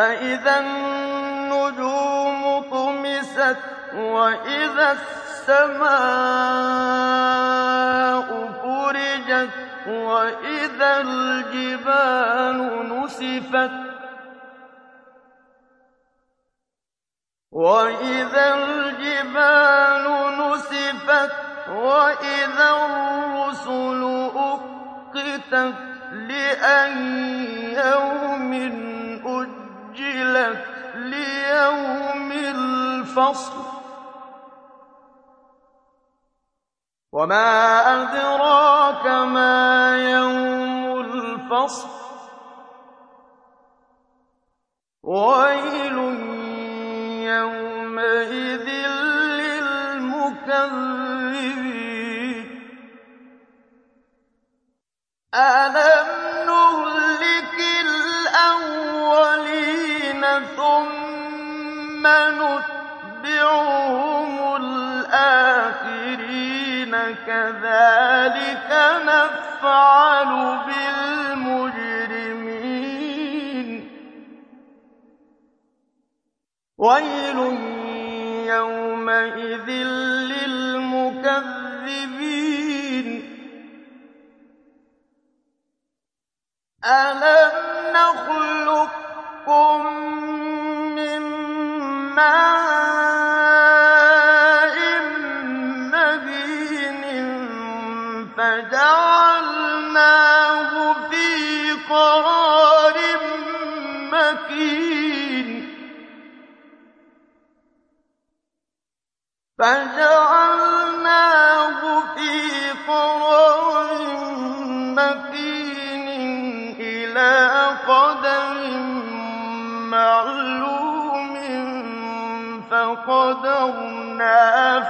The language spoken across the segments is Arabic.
فإذا النجوم طمست وإذا السَّمَاءُ فُرِجَتْ وَإِذَا الْجِبَالُ نُسِفَتْ وَإِذَا الْجِبَالُ نُسِفَتْ وَإِذَا الرُّسُلُ أُقِّتَتْ لِأَيِّ يَوْمٍ الْفَصْلِ. وَمَا أَدْرَاكَ مَا يَوْمُ الْفَصْلِ. وَيْلٌ يَوْمَئِذٍ لِّلْمُكَذِّبِينَ. أَلَمْ نُهْلِكِ الْأَوَّلِينَ ثُمَّ نُتْبِعُهُمُ الْآخِرِينَ كَذَٰلِكَ نَفْعَلُ بِالْمُجْرِمِينَ وَيْلٌ يَوْمَئِذٍ لِّلْمُكَذِّبِينَ أَلَمْ نَخْلُقكُّم فَجَعَلْنَاهُ فِي قَرَارٍ مَّكِينٍ. إِلَىٰ قَدَرٍ مَّعْلُومٍ فَقَدَرْنَا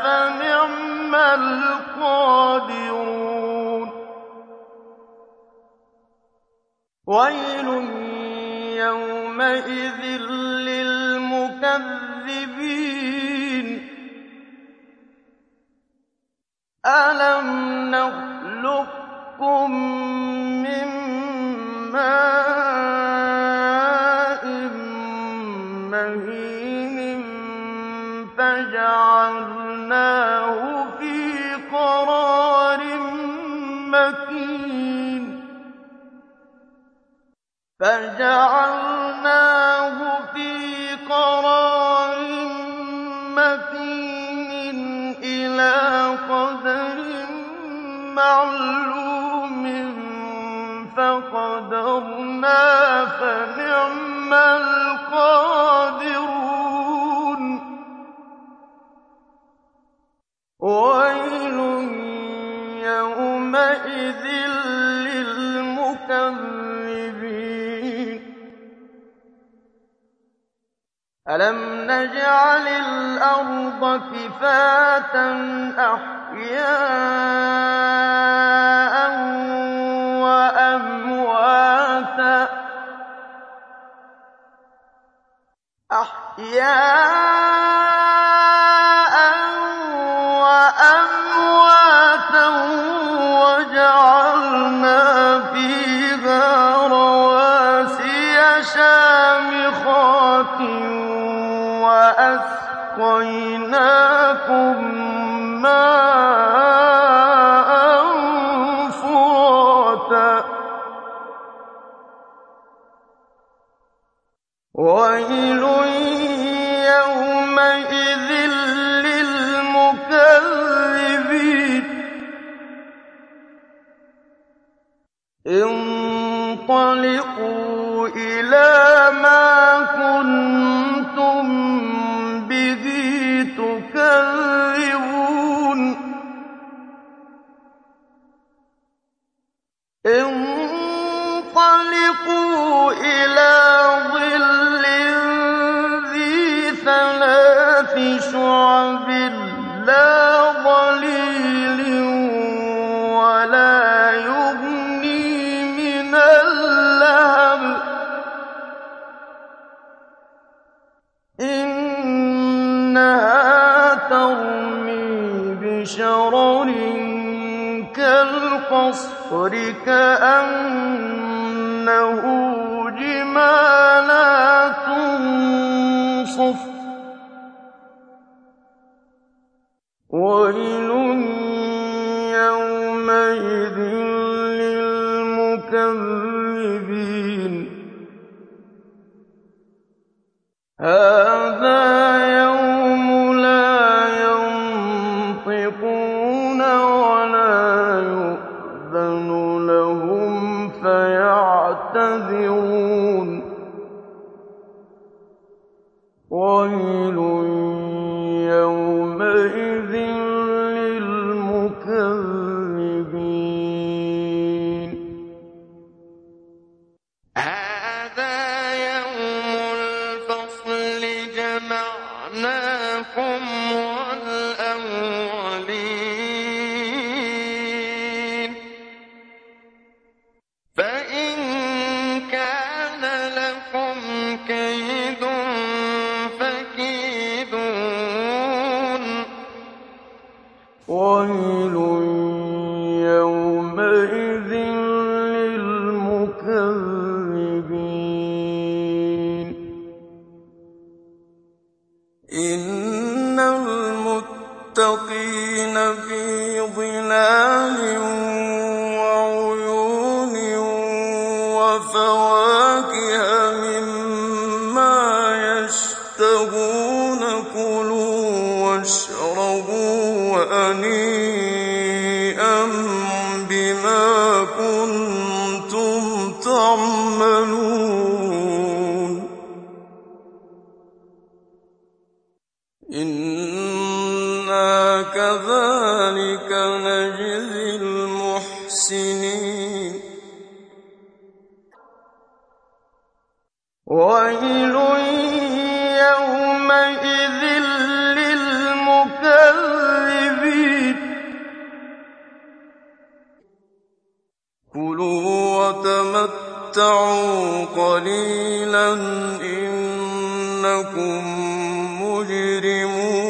فَنِعْمَ الْقَادِرُونَ. وَيْلٌ يَوْمَئِذٍ لِّلْمُكَذِّبِينَ. أَلَمْ نَخْلُقكُّم مِّن مَّاءٍ مَّهِينٍ فَجَعَلْنَاهُ مَّكِينٍ إِلَىٰ قَدَرٍ مَّعْلُومٍ فَقَدَرْنَا فَنِعْمَ الْقَادِرُونَ. وَيْلٌ يَوْمَئِذٍ أَلَمْ نَجْعَلِ الْأَرْضَ كِفَاتًا أَحْيَاءً وَأَمْوَاتًا أسقيناكم مَّاءً فُرَاتًا وَيْلٌ يَوْمَئِذٍ لِّلْمُكَذِّبِينَ انطَلِقُوا إِلَىٰ مَا كُنتُمْ إِنَّهَا تَرْمِي بِشَرَرٍ كَالْقَصْرِ كَأَنَّهُ جِمَالَتٌ صُفْرٌ. وَيْلٌ وَنَوْمًا الْمُتَّقِينَ فِي ظِلَالٍ وَعُيُونٍ وَفَوَاكِهَ مِمَّا يَشْتَهُونَ كُلُوا وَاشْرَبُوا هَنِيئًا بِمَا كُنتُمْ تَعْمَلُونَ. إِنَّا كَذَٰلِكَ نَجْزِي الْمُحْسِنِينَ. وَيْلٌ يَوْمَئِذٍ لِّلْمُكَذِّبِينَ. كُلُوا وَتَمَتَّعُوا قَلِيلًا إِنَّكُم مُّجْرِمُونَ.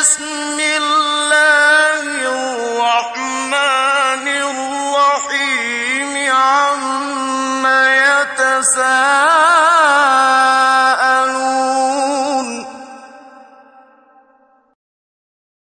بِسْمِ